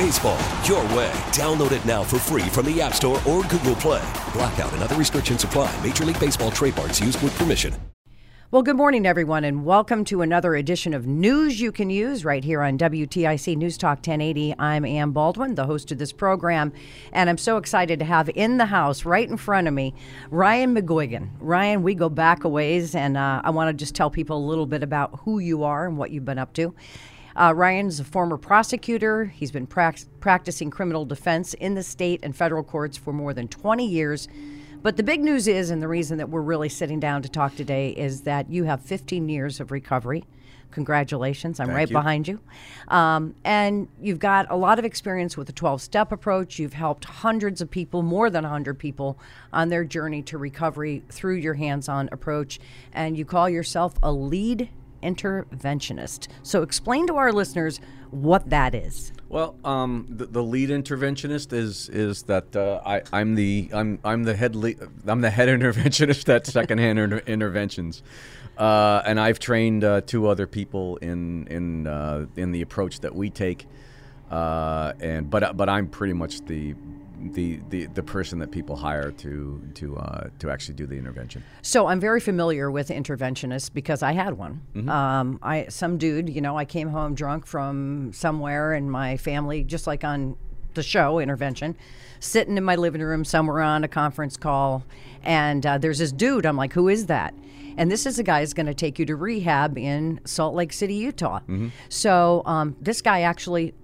Baseball, your way. Download it now for free from the App Store or Google Play. Blackout and other restrictions apply. Major League Baseball trademarks used with permission. Well, good morning, everyone, and welcome to another edition of News You Can Use right here on WTIC News Talk 1080. I'm Ann Baldwin, the host of this program, and I'm so excited to have in the house, right in front of me, Ryan McGuigan. Ryan, we go back a ways, and uh, I want to just tell people a little bit about who you are and what you've been up to. Uh, Ryan's a former prosecutor. He's been prac- practicing criminal defense in the state and federal courts for more than 20 years. But the big news is, and the reason that we're really sitting down to talk today, is that you have 15 years of recovery. Congratulations. I'm Thank right you. behind you. Um, and you've got a lot of experience with the 12 step approach. You've helped hundreds of people, more than 100 people, on their journey to recovery through your hands on approach. And you call yourself a lead interventionist. So explain to our listeners what that is. Well, um, the, the lead interventionist is is that uh, I I'm the I'm I'm the head le- I'm the head interventionist at Second Chance inter- Interventions, uh, and I've trained uh, two other people in in uh, in the approach that we take, uh, and but but I'm pretty much the. The, the, the person that people hire to to uh, to actually do the intervention. So I'm very familiar with interventionists because I had one. Um, I some dude, you know, I came home drunk from somewhere, and my family, just like on the show intervention, sitting in my living room somewhere on a conference call, and uh, there's this dude. I'm like, who is that? And this is a guy who's going to take you to rehab in Salt Lake City, Utah. So um, this guy actually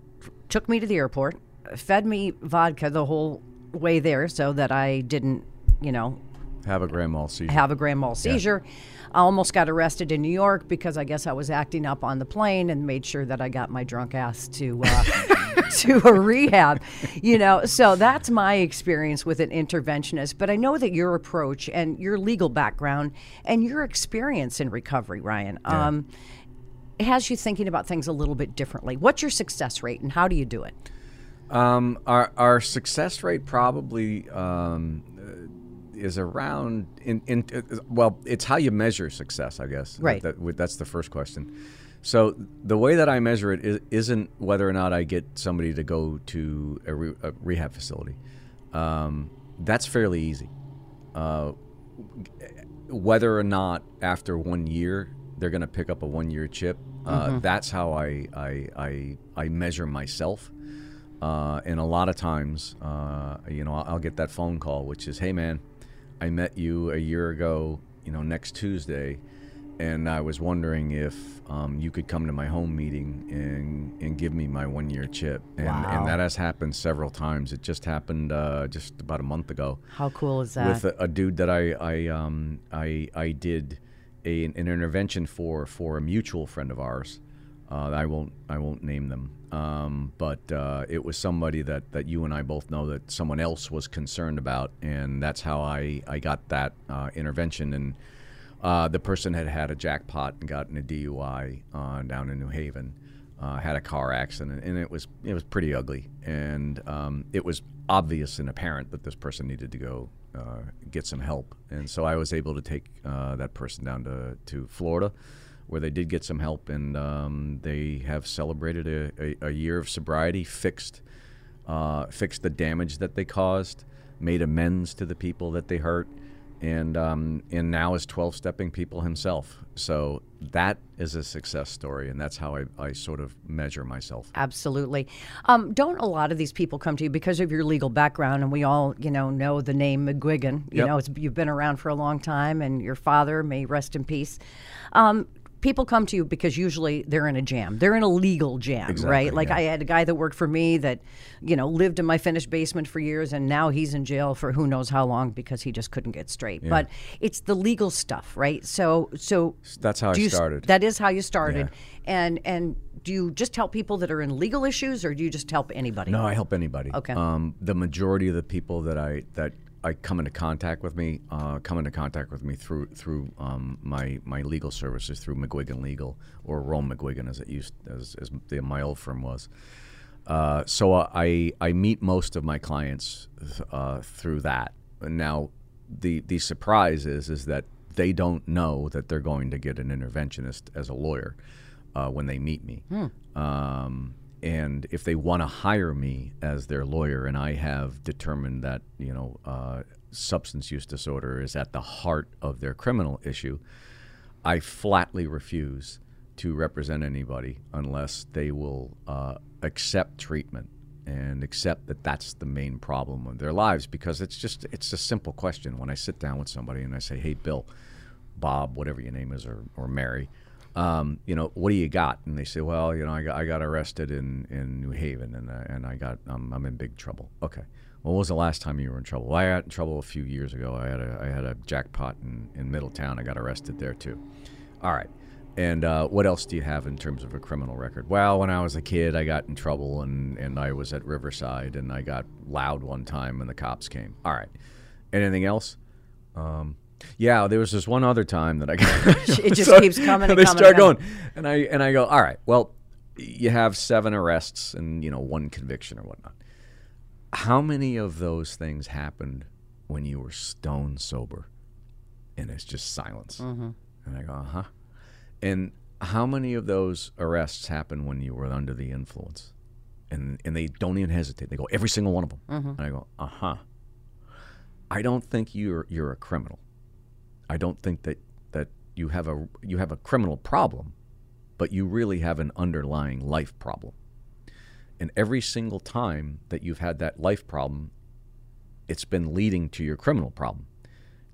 took me to the airport, fed me vodka the whole way there, so that I didn't, you know, Have a grand mal seizure. have a grand mal seizure. I almost got arrested in New York because I guess I was acting up on the plane and made sure that I got my drunk ass to uh, to a rehab. You know, so that's my experience with an interventionist. But I know that your approach and your legal background and your experience in recovery, Ryan, um, has you thinking about things a little bit differently. What's your success rate and how do you do it? Um, our our success rate probably um, uh, is around in, in uh, well, it's how you measure success, I guess. Right. That, that- that's the first question. So the way that I measure it is, isn't whether or not I get somebody to go to a, re, a rehab facility. Um, that's fairly easy. Uh, whether or not after one year they're going to pick up a one year chip, uh, that's how I, I, I, I measure myself. Uh, and a lot of times, uh, you know, I'll, I'll get that phone call, which is, "Hey, man, I met you a year ago, you know, next Tuesday, and I was wondering if um, you could come to my home meeting and and give me my one year chip." And, Wow. and that has happened several times. It just happened uh, just about a month ago How cool is that? with a, a dude that I I um I I did a, an intervention for for a mutual friend of ours. Uh, I won't I won't name them, um, but uh, it was somebody that, that you and I both know that someone else was concerned about, and that's how I I got that uh, intervention. And uh, the person had had a jackpot and gotten a DUI uh, down in New Haven, uh, had a car accident, and it was it was pretty ugly, and um, it was obvious and apparent that this person needed to go get some help, and so I was able to take that person down to to Florida, where they did get some help, and um, they have celebrated a, a, a year of sobriety, fixed uh, fixed the damage that they caused, made amends to the people that they hurt, and um, and now is twelve stepping people himself. So that is a success story, and that's how I, I sort of measure myself. Absolutely. Um, don't a lot of these people come to you because of your legal background? And we all, you know, know the name McGuigan. You Yep. know, it's, you've been around for a long time, and your father may rest in peace. Um, people come to you because usually they're in a jam. They're in a legal jam, right? Like yeah. I had a guy that worked for me that, you know, lived in my finished basement for years, and now he's in jail for who knows how long because he just couldn't get straight. But it's the legal stuff, right? So, so That's how I do you started. That is how you started. And and do you just help people that are in legal issues, or do you just help anybody? No, I help anybody. Okay. Um, the majority of the people that I that I come into contact with me uh, come into contact with me through through um, my my legal services through McGuigan Legal or Rome McGuigan as it used as, as the, my old firm was. Uh, so I I meet most of my clients uh, through that. And now the the surprise is is that they don't know that they're going to get an interventionist as a lawyer uh, when they meet me. Um, and if they want to hire me as their lawyer, and I have determined that you know uh, substance use disorder is at the heart of their criminal issue, I flatly refuse to represent anybody unless they will uh, accept treatment and accept that that's the main problem of their lives because it's just it's a simple question. When I sit down with somebody and I say hey Bill Bob whatever your name is or, or Mary um, you know what do you got and they say well you know I got, I got arrested in, in New Haven and, uh, and I got um, I'm in big trouble okay when was the last time you were in trouble well, I got in trouble a few years ago I had a, I had a jackpot in, in Middletown I got arrested there too all right. And uh, what else do you have in terms of a criminal record? Well, when I was a kid, I got in trouble and, and I was at Riverside and I got loud one time and the cops came. All right. Anything else? Um, yeah, there was this one other time that I got. It just So- keeps coming and they coming start and going, and I and I go, all right. Well, you have seven arrests and you know one conviction or whatnot. How many of those things happened when you were stone sober? And it's just silence. Mm-hmm. And I go, uh huh. And how many of those arrests happened when you were under the influence? And and they don't even hesitate. They go every single one of them. Mm-hmm. And I go, uh huh. I don't think you're you're a criminal. I don't think that that you have a you have a criminal problem, but you really have an underlying life problem. And every single time that you've had that life problem, it's been leading to your criminal problem.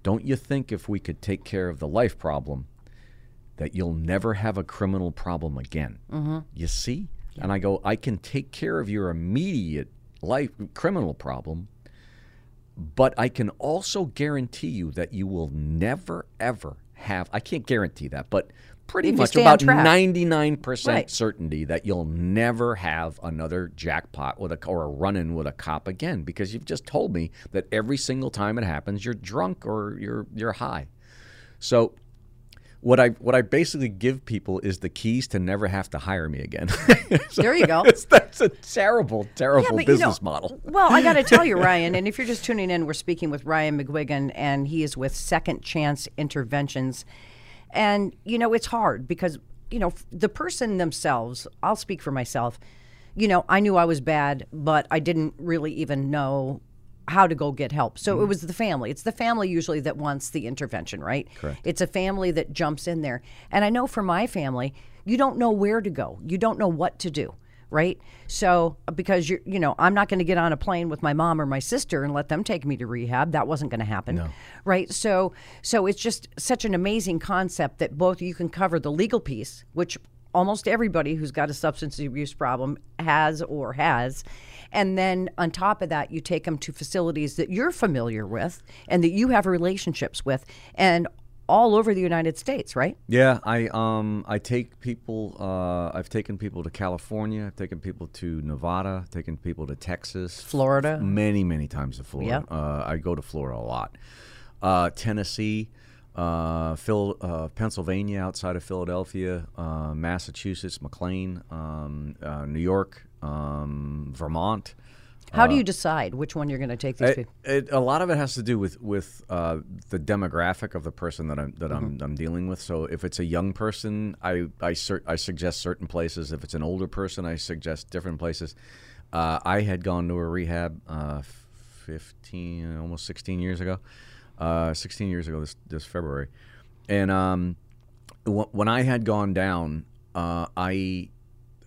Don't you think if we could take care of the life problem, that you'll never have a criminal problem again? Mm-hmm. You see? And I go, I can take care of your immediate life criminal problem, but I can also guarantee you that you will never ever have. I can't guarantee that, but pretty If much about ninety nine percent Right. certainty that you'll never have another jackpot with a or a run in with a cop again because you've just told me that every single time it happens you're drunk or you're you're high. So what I what I basically give people is the keys to never have to hire me again. So There you go. That's, a terrible, terrible yeah, but you business know- model. Well, I got to tell you, Ryan, and if you're just tuning in, we're speaking with Ryan McGuigan, and he is with Second Chance Interventions. And, you know, it's hard because, you know, the person themselves, I'll speak for myself, you know, I knew I was bad, but I didn't really even know how to go get help. So Mm-hmm. it was the family. It's the family usually that wants the intervention, right? Correct. It's a family that jumps in there. And I know for my family, you don't know where to go. You don't know what to do, right? So because you're, you know, I'm not going to get on a plane with my mom or my sister and let them take me to rehab. That wasn't going to happen, right? So so it's just such an amazing concept that both you can cover the legal piece, which almost everybody who's got a substance abuse problem has or has. And then on top of that, you take them to facilities that you're familiar with and that you have relationships with and all over the United States, right? Yeah, I um I take people. Uh, I've taken people to California. I've taken people to Nevada. Taken people to Texas, Florida. many many times to Florida. Uh, I go to Florida a lot. Uh, Tennessee, uh, Phil, uh, Pennsylvania, outside of Philadelphia, uh, Massachusetts, McLean, um, uh, New York, um, Vermont. How do you decide which one you're going to take these It, people? it, a lot of it has to do with with uh, the demographic of the person that I'm that Mm-hmm. I'm, I'm dealing with. So if it's a young person, I I, I suggest certain places. If it's an older person, I suggest different places. Uh, I had gone to a rehab uh, 15, almost 16 years ago. uh, 16 years ago this this February, and um, w- when I had gone down, uh, I,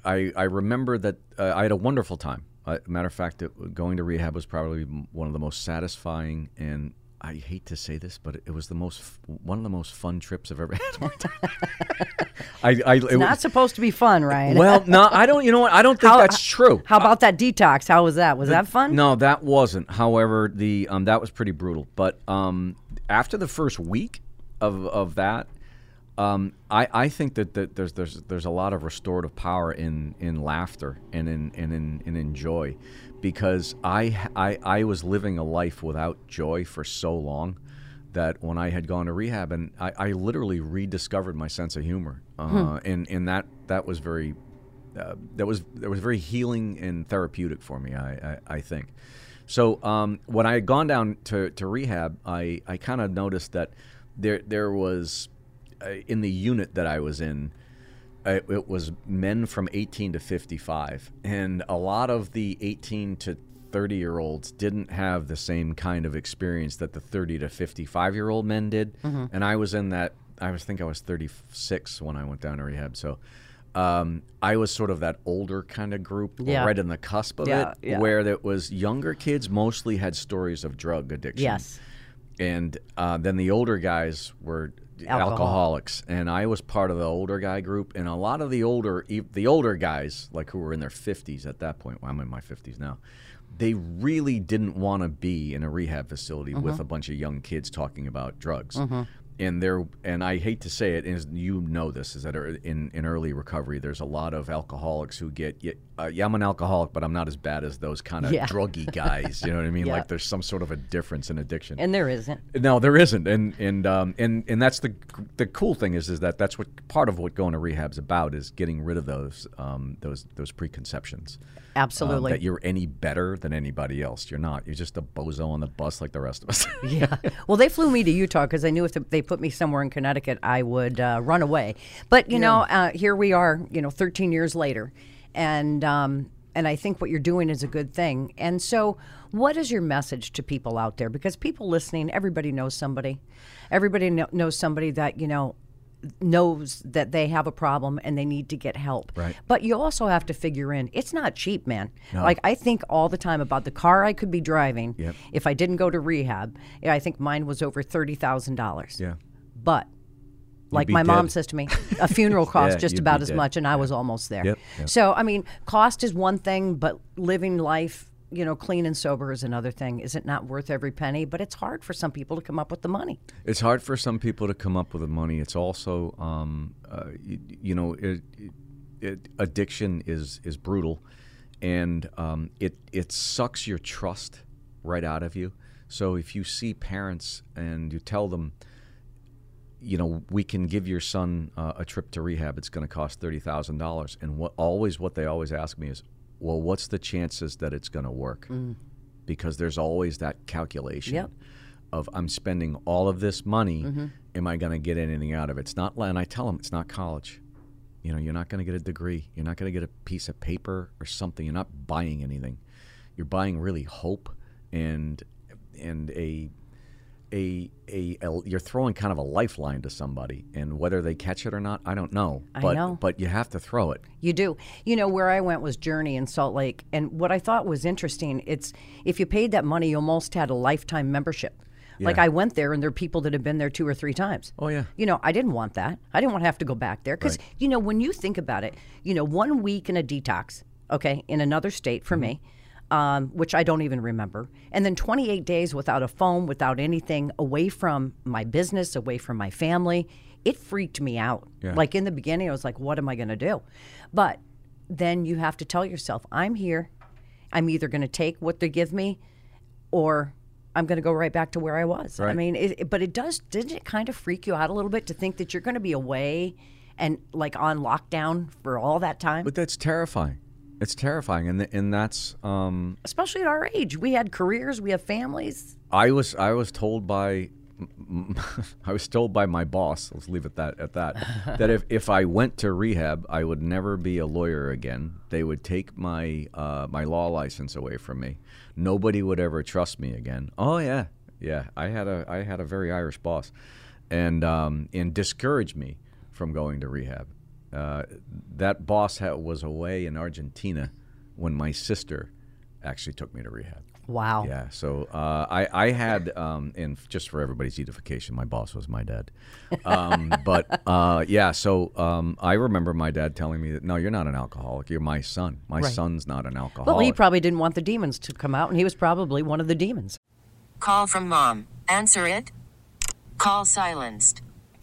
I I remember that uh, I had a wonderful time. Uh, matter of fact, it, going to rehab was probably one of the most satisfying and I hate to say this, but it was the most one of the most fun trips I've ever had. I, I it Not was- supposed to be fun, right? well, no, I don't. You know what? I don't think How- that's true. How about that detox? How was that? Was that fun? No, that wasn't. However, the um, that was pretty brutal. But um, after the first week of of that, um, I, I think that, that there's there's there's a lot of restorative power in in laughter and in and in, and in joy, because I, I I was living a life without joy for so long that when I had gone to rehab and I, I literally rediscovered my sense of humor, uh, and and that that was very uh, that was that was very healing and therapeutic for me. I I, I think. So um, when I had gone down to, to rehab, I, I kind of noticed that there there was in the unit that I was in, uh, it was men from 18 to 55, and a lot of the 18 to 30 year olds didn't have the same kind of experience that the 30 to 55 year old men did, and I was in that. I was think I was 36 when I went down to rehab, so. Um, I was sort of that older kind of group, Yeah. right in the cusp of Yeah, it, yeah. where there was younger kids mostly had stories of drug addiction. Yes. And uh, then the older guys were Alcohol. alcoholics, and I was part of the older guy group. And a lot of the older, the older guys, like who were in their fifties at that point. Well, I'm in my fifties now. They really didn't want to be in a rehab facility Mm-hmm. with a bunch of young kids talking about drugs. And there, and I hate to say it, is you know this is that er- in, in early recovery, there's a lot of alcoholics who get, yeah, uh, yeah, I'm an alcoholic, but I'm not as bad as those kind of Yeah. druggy guys. You know what I mean? Yeah. Like there's some sort of a difference in addiction. And there isn't. No, there isn't, and and um, and and that's the the cool thing is is that that's what part of what going to rehab's about is getting rid of those um, those those preconceptions. Um, Absolutely. that you're any better than anybody else. You're not. You're just a bozo on the bus like the rest of us. yeah. Well, they flew me to Utah because I knew if they put me somewhere in Connecticut, I would uh, run away. But you know, uh, here we are. You know, 13 years later, and um, and I think what you're doing is a good thing. And so, what is your message to people out there? Because people listening, everybody knows somebody. Everybody kno- knows somebody that you know knows that they have a problem and they need to get help. Right. But you also have to figure in it's not cheap, man. Like I think all the time about the car I could be driving Yep. if I didn't go to rehab. Eh, I think mine was over thirty thousand dollars. yeah. But like my mom says to me, a funeral costs Yeah, just about as dead. much, and I was almost there. Yep, yep. So I mean, cost is one thing, but living life, you know, clean and sober is another thing. Is it not worth every penny? But it's hard for some people to come up with the money. It's hard for some people to come up with the money. It's also, um, uh, you, you know, it, it, addiction is is brutal, and um, it it sucks your trust right out of you. So if you see parents and you tell them, you know, we can give your son uh, a trip to rehab. It's going to cost thirty thousand dollars, and what always what they always ask me is, well, what's the chances that it's going to work? Because there's always that calculation Yep. of I'm spending all of this money. Mm-hmm. Am I going to get anything out of it? It's not, and I tell them it's not college. You know, you're not going to get a degree. You're not going to get a piece of paper or something. You're not buying anything. You're buying really hope and and a a, a, a you're throwing kind of a lifeline to somebody, and whether they catch it or not, I don't know. I But know. but you have to throw it. You do. You know, where I went was Journey in Salt Lake. And what I thought was interesting, it's if you paid that money, you almost had a lifetime membership. Like I went there and there are people that have been there two or three times. Oh, yeah. You know, I didn't want that. I didn't want to have to go back there. Because, you know, when you think about it, you know, one week in a detox, okay, in another state for mm-hmm. me, um, which I don't even remember, and then 28 days without a phone, without anything, away from my business, away from my family, it freaked me out. Yeah. Like in the beginning, I was like, what am I going to do? But then you have to tell yourself, I'm here. I'm either going to take what they give me or I'm going to go right back to where I was. I mean, it- but it does, didn't it kind of freak you out a little bit to think that you're going to be away and like on lockdown for all that time? But that's terrifying. It's terrifying, and th- and that's um, Especially at our age. We had careers, we have families. I was I was told by I was told by my boss. Let's leave it that at that. that if, if I went to rehab, I would never be a lawyer again. They would take my uh, my law license away from me. Nobody would ever trust me again. Oh yeah, Yeah, I had a I had a very Irish boss, and um, and discouraged me from going to rehab. Uh, that boss ha- was away in Argentina when my sister actually took me to rehab. Wow. Yeah, so uh, I, I had, um, and just for everybody's edification, my boss was my dad. Um, but uh, yeah, so um, I remember my dad telling me that, no, you're not an alcoholic. You're my son. My Right. son's not an alcoholic. Well, he probably didn't want the demons to come out, and he was probably one of the demons. Call from mom. Answer it. Call silenced.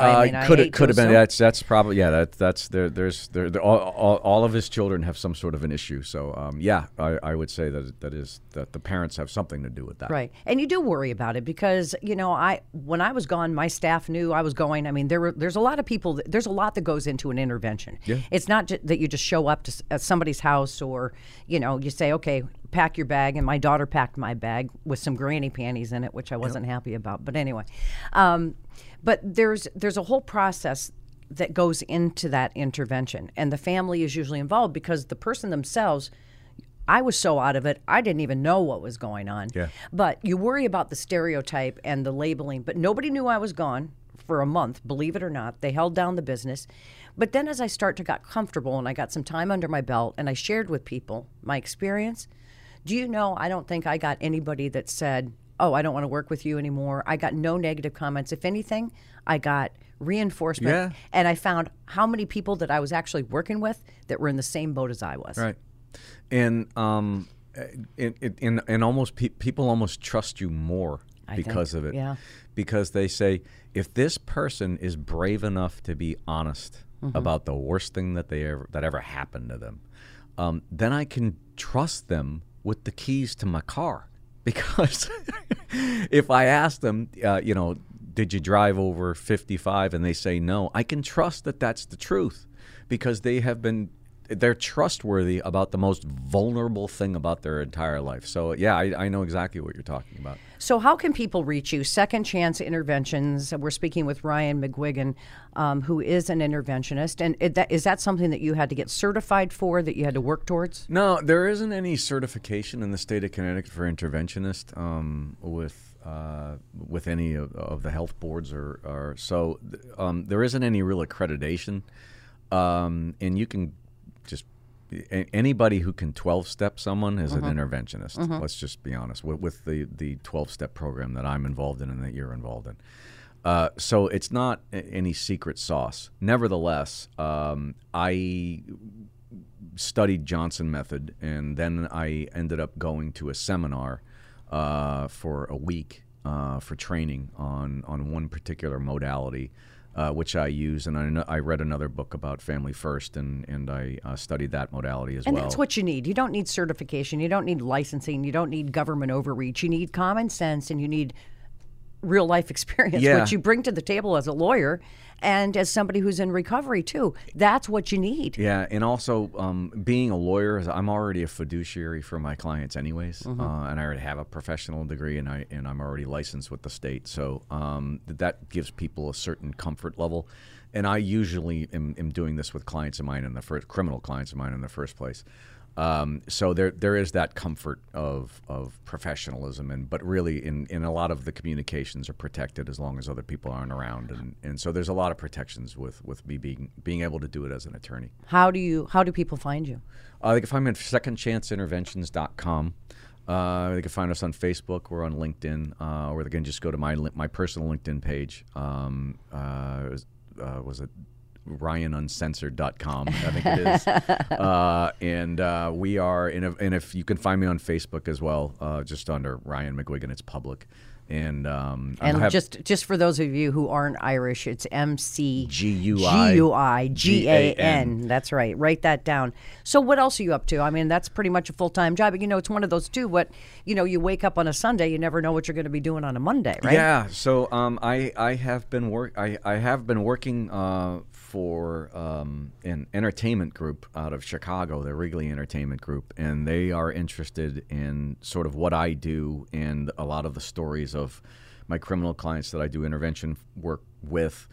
I mean, Uh, could it could have been that's that's probably yeah that that's there there's there, there all, all, all of his children have some sort of an issue so um, yeah I, I would say that that is that the parents have something to do with that Right. And you do worry about it because, you know, I when I was gone, my staff knew I was going. I mean, there were there's a lot of people that, there's a lot that goes into an intervention. Yeah. It's not that you just show up to at somebody's house or, you know, you say, "Okay, pack your bag." And my daughter packed my bag with some granny panties in it, which I wasn't happy about. But anyway, um, but there's there's a whole process that goes into that intervention and the family is usually involved because the person themselves I was so out of it, I didn't even know what was going on. Yeah. But you worry about the stereotype and the labeling, but nobody knew I was gone for a month, believe it or not. They held down the business. But then as I start to got comfortable and I got some time under my belt and I shared with people my experience, do you know I don't think I got anybody that said, "Oh, I don't want to work with you anymore." I got no negative comments. If anything, I got reinforcement Yeah. and I found how many people that I was actually working with that were in the same boat as I was. right and um in in, in, in almost pe- people almost trust you more think, because of it yeah. because they say if this person is brave enough to be honest Mm-hmm. about the worst thing that they ever that ever happened to them, um, then I can trust them with the keys to my car because if I ask them, uh, you know, did you drive over 55 and they say no, I can trust that that's the truth because they have been they're trustworthy about the most vulnerable thing about their entire life. So yeah, I, I know exactly what you're talking about. So, how can people reach you? Second Chance Interventions. We're speaking with Ryan McGuigan, um, who is an interventionist. And is that, is that something that you had to get certified for, that you had to work towards? No, there isn't any certification in the state of Connecticut for interventionist um, with uh, with any of, of the health boards or, or so. Um, there isn't any real accreditation, um, and you can anybody who can 12 step someone is an interventionist. Let's just be honest with, with the the 12 step program that I'm involved in and that you're involved in. Uh, so it's not any secret sauce. Nevertheless, um, I studied Johnson method, and then I ended up going to a seminar uh, for a week uh, for training on on one particular modality, uh, which I use. And I, kn- I read another book about family first, and and I uh, studied that modality as And well. And that's what you need. You don't need certification. You don't need licensing. You don't need government overreach. You need common sense and you need real life experience, Yeah. which you bring to the table as a lawyer and as somebody who's in recovery, too. That's what you need. Yeah, and also um, being a lawyer, I'm already a fiduciary for my clients, anyways, Mm-hmm. uh, and I already have a professional degree, and I and I'm already licensed with the state, so um, that gives people a certain comfort level. And I usually am, am doing this with clients of mine in the first criminal clients of mine in the first place. Um, so there there is that comfort of of professionalism, and but really in, in a lot of the communications are protected as long as other people aren't around, and, and so there's a lot of protections with with me being being able to do it as an attorney. How do you how do people find you? Uh, they can find me at secondchanceinterventions.com. Uh, they can find us on Facebook or on LinkedIn, uh, or they can just go to my my personal LinkedIn page. Um, uh, uh, was it ryanuncensored.com i think it is uh, and uh, we are in a, and if you can find me on facebook as well uh, just under ryan mcguigan it's public and um, And have just just for those of you who aren't Irish, it's M C G-U-I G U I G A N. That's right. Write that down. So what else are you up to? I mean, that's pretty much a full time job. But you know, it's one of those too. What you know, you wake up on a Sunday, you never know what you're going to be doing on a Monday, right? Yeah. So um, I I have been work I, I have been working uh, for um, an entertainment group out of Chicago, the Wrigley Entertainment Group, and they are interested in sort of what I do and a lot of the stories of my criminal clients that I do intervention work with,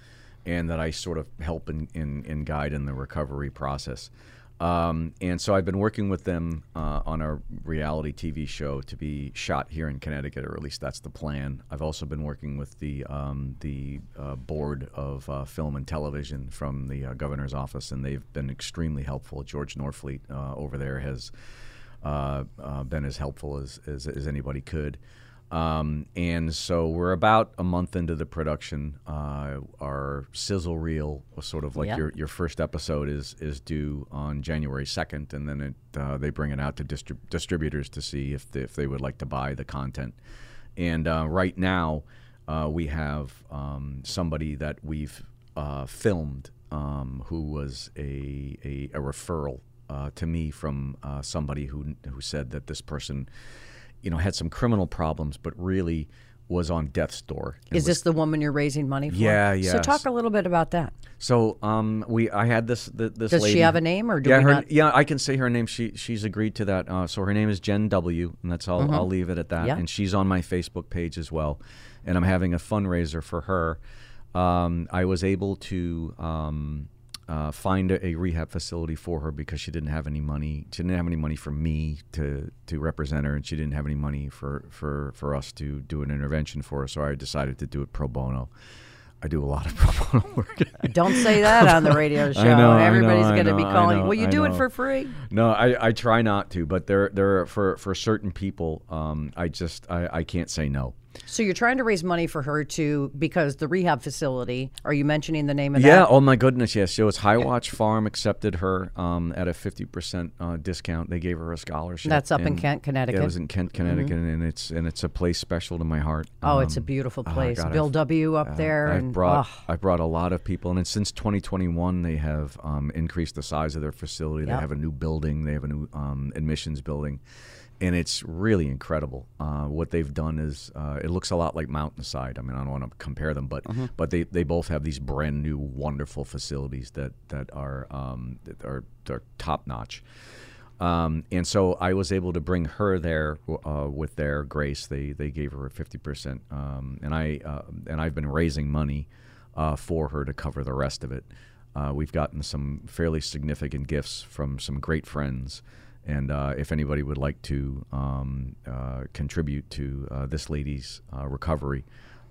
and that I sort of help and guide in the recovery process. Um, and so I've been working with them uh, on a reality TV show to be shot here in Connecticut, or at least that's the plan. I've also been working with the um, the uh, board of uh, film and television from the uh, governor's office, and they've been extremely helpful. George Norfleet uh, over there has uh, been as helpful as, as, as anybody could. Um, and so we're about a month into the production. Uh, our sizzle reel was sort of like Yeah. your, your first episode is is due on January second, and then it, uh, they bring it out to distrib- distributors to see if they, if they would like to buy the content. And uh, right now, uh, we have um, somebody that we've uh, filmed um, who was a a, a referral uh, to me from uh, somebody who who said that this person, you know, had some criminal problems, but really was on death's door. Is this the woman you're raising money for? Yeah, yeah. So talk a little bit about that. So um, we I had this th- this Does she have a name, or do yeah, we her, not- yeah, I can say her name. She she's agreed to that. Uh, so her name is Jen W, and that's all. I'll leave it at that. Mm-hmm. Yeah. And she's on my Facebook page as well, and I'm having a fundraiser for her. Um, I was able to um, uh, find a, a rehab facility for her because she didn't have any money. She didn't have any money for me to to represent her, and she didn't have any money for for for us to do an intervention for her. So I decided to do it pro bono. I do a lot of pro bono work. Don't say that on the radio show. Know, know, Everybody's going to be know, calling. know, Will you I do it for free? No, I, I try not to, but there there are, for for certain people, um, I just I, I can't say no. So you're trying to raise money for her to because the rehab facility. Are you mentioning the name of Yeah. that? Yeah. Oh my goodness. Yes. So it's High Watch Farm accepted her um, at a fifty percent uh, discount. They gave her a scholarship. That's up in Kent, Connecticut. Mm-hmm. It was in Kent, Connecticut, and it's and it's a place special to my heart. Oh, it's a Um, beautiful oh, place. God, Bill I've- W. up uh, there, I've brought oh, I've brought a lot of people, and since 2021, they have um, increased the size of their facility. They Yep. have a new building. They have a new um, admissions building, and it's really incredible. Uh, what they've done is uh, it looks a lot like Mountainside. I mean, I don't want to compare them, but Mm-hmm. but they, they both have these brand new, wonderful facilities that that are um, that are, are top notch. Um, and so I was able to bring her there uh, with their grace. They they gave her a fifty percent, um, and I uh, and I've been raising money uh, for her to cover the rest of it. Uh, we've gotten some fairly significant gifts from some great friends, and uh, if anybody would like to um, uh, contribute to uh, this lady's uh, recovery,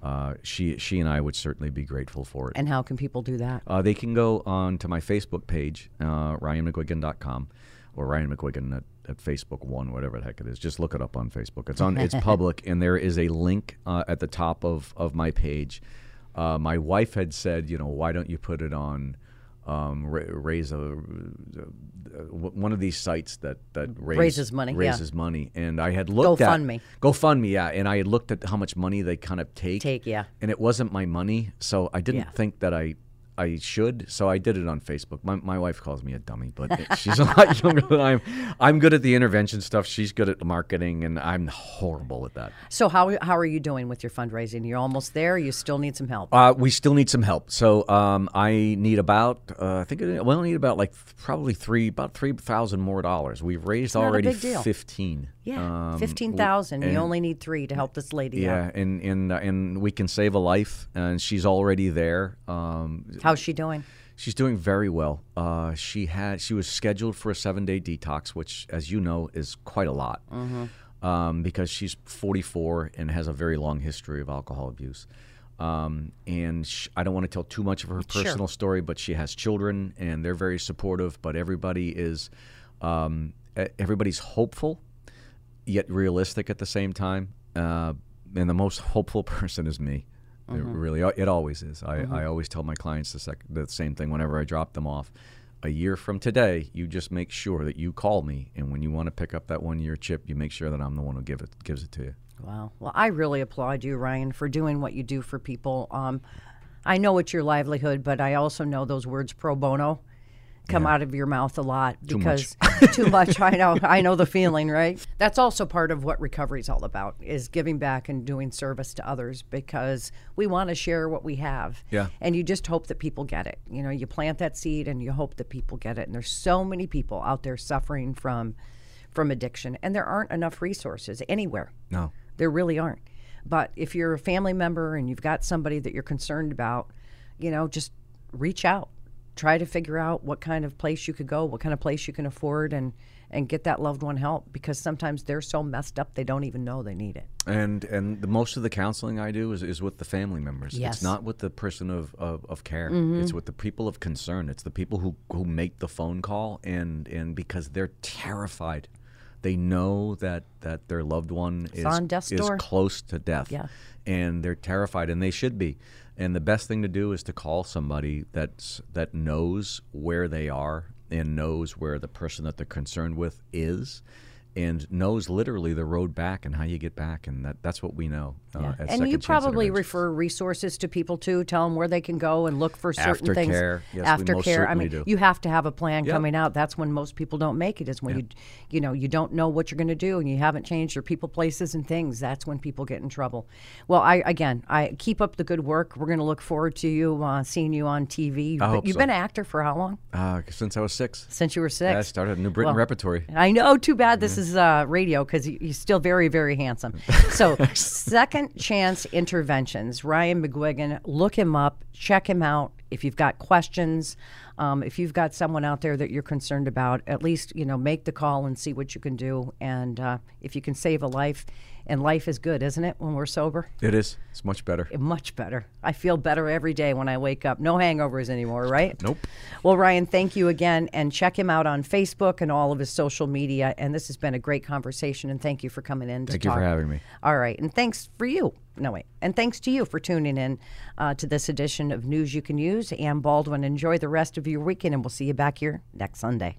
uh, she she and I would certainly be grateful for it. and how can people do that? Uh, they can go on to my Facebook page, uh, ryanmcguigan.com, or Ryan McGuigan at, at Facebook One, whatever the heck it is. Just look it up on Facebook. It's on. It's public, and there is a link uh, at the top of of my page. Uh, my wife had said, you know, why don't you put it on? Um, ra- raise a uh, one of these sites that that raise, Raises money, yeah. raises money, and I had looked at GoFundMe. GoFundMe, yeah, and I had looked at how much money they kind of take, Take, yeah. and it wasn't my money, so I didn't Yeah. think that I I should, so I did it on Facebook. My, my wife calls me a dummy, but she's a lot younger than I am. I'm good at the intervention stuff. She's good at the marketing, and I'm horrible at that. So how how are you doing with your fundraising? You're almost there. You still need some help. Uh, we still need some help. So um, I need about, uh, I think we'll need about like probably three, about three thousand more dollars. We've raised already fifteen. Yeah, Um, fifteen thousand. You and- only need three to help this lady Yeah, out. and and uh, and we can save a life, and she's already there. Um, How's she doing? She's doing very well. Uh, she had she was scheduled for a seven day detox, which, as you know, is quite a lot um, because she's 44 and has a very long history of alcohol abuse. Um, and sh- I don't want to tell too much of her Sure. personal story, but she has children and they're very supportive. But everybody is um, everybody's hopeful yet realistic at the same time. Uh, and the most hopeful person is me. It really, it always is. I, I always tell my clients the, sec- the same thing whenever I drop them off. A year from today, you just make sure that you call me, and when you want to pick up that one year chip, you make sure that I'm the one who give it gives it to you. Wow. Well, I really applaud you, Ryan, for doing what you do for people. Um, I know it's your livelihood, but I also know those words pro bono come out of your mouth a lot Too much. because too much. I know. I know the feeling, right? That's also part of what recovery is all about is giving back and doing service to others because we want to share what we have. Yeah. And you just hope that people get it. You know, you plant that seed and you hope that people get it. And there's so many people out there suffering from from addiction and there aren't enough resources anywhere. No. There really aren't. But if you're a family member and you've got somebody that you're concerned about, you know, just reach out. Try to figure out what kind of place you could go, what kind of place you can afford, and and get that loved one help because sometimes they're so messed up they don't even know they need it. And and the most of the counseling I do is, is with the family members. Yes. It's not with the person of, of, of care. Mm-hmm. It's with the people of concern. It's the people who, who make the phone call and, and because they're terrified. They know that, that their loved one is, on death's is door. close to death. Yeah. And they're terrified and they should be. And the best thing to do is to call somebody that's that knows where they are and knows where the person that they're concerned with is and knows literally the road back and how you get back and that, that's what we know uh, and you probably refer resources to people too. Tell them where they can go and look for certain things. Aftercare. Yes, we most Aftercare. I mean, do. you have to have a plan Yep. coming out. That's when most people don't make it. Is when you, you know, you don't know what you're going to do and you haven't changed your people, places, and things. That's when people get in trouble. Well, I again, I keep up the good work. We're going to look forward to you uh, seeing you on TV. I hope You've so. been an actor for how long? uh, since I was six. Since you were six. I started New Britain Well, repertory. I know. Too bad this is uh, radio because you're still very, very handsome. So, Second Chance Interventions, Ryan McGuigan, look him up, check him out. If you've got questions, um, if you've got someone out there that you're concerned about, at least you know make the call and see what you can do. And uh, if you can save a life, and life is good, isn't it? When we're sober, It is. It's much better. much better. I feel better every day when I wake up. No hangovers anymore, right? Nope. Well, Ryan, thank you again, and check him out on Facebook and all of his social media. And this has been a great conversation, and thank you for coming in. To Thank you for having me. All right, and thanks for you. No wait, and thanks to you for tuning in uh, to this edition of News You Can Use. Ann Baldwin, enjoy the rest of your weekend, and we'll see you back here next Sunday.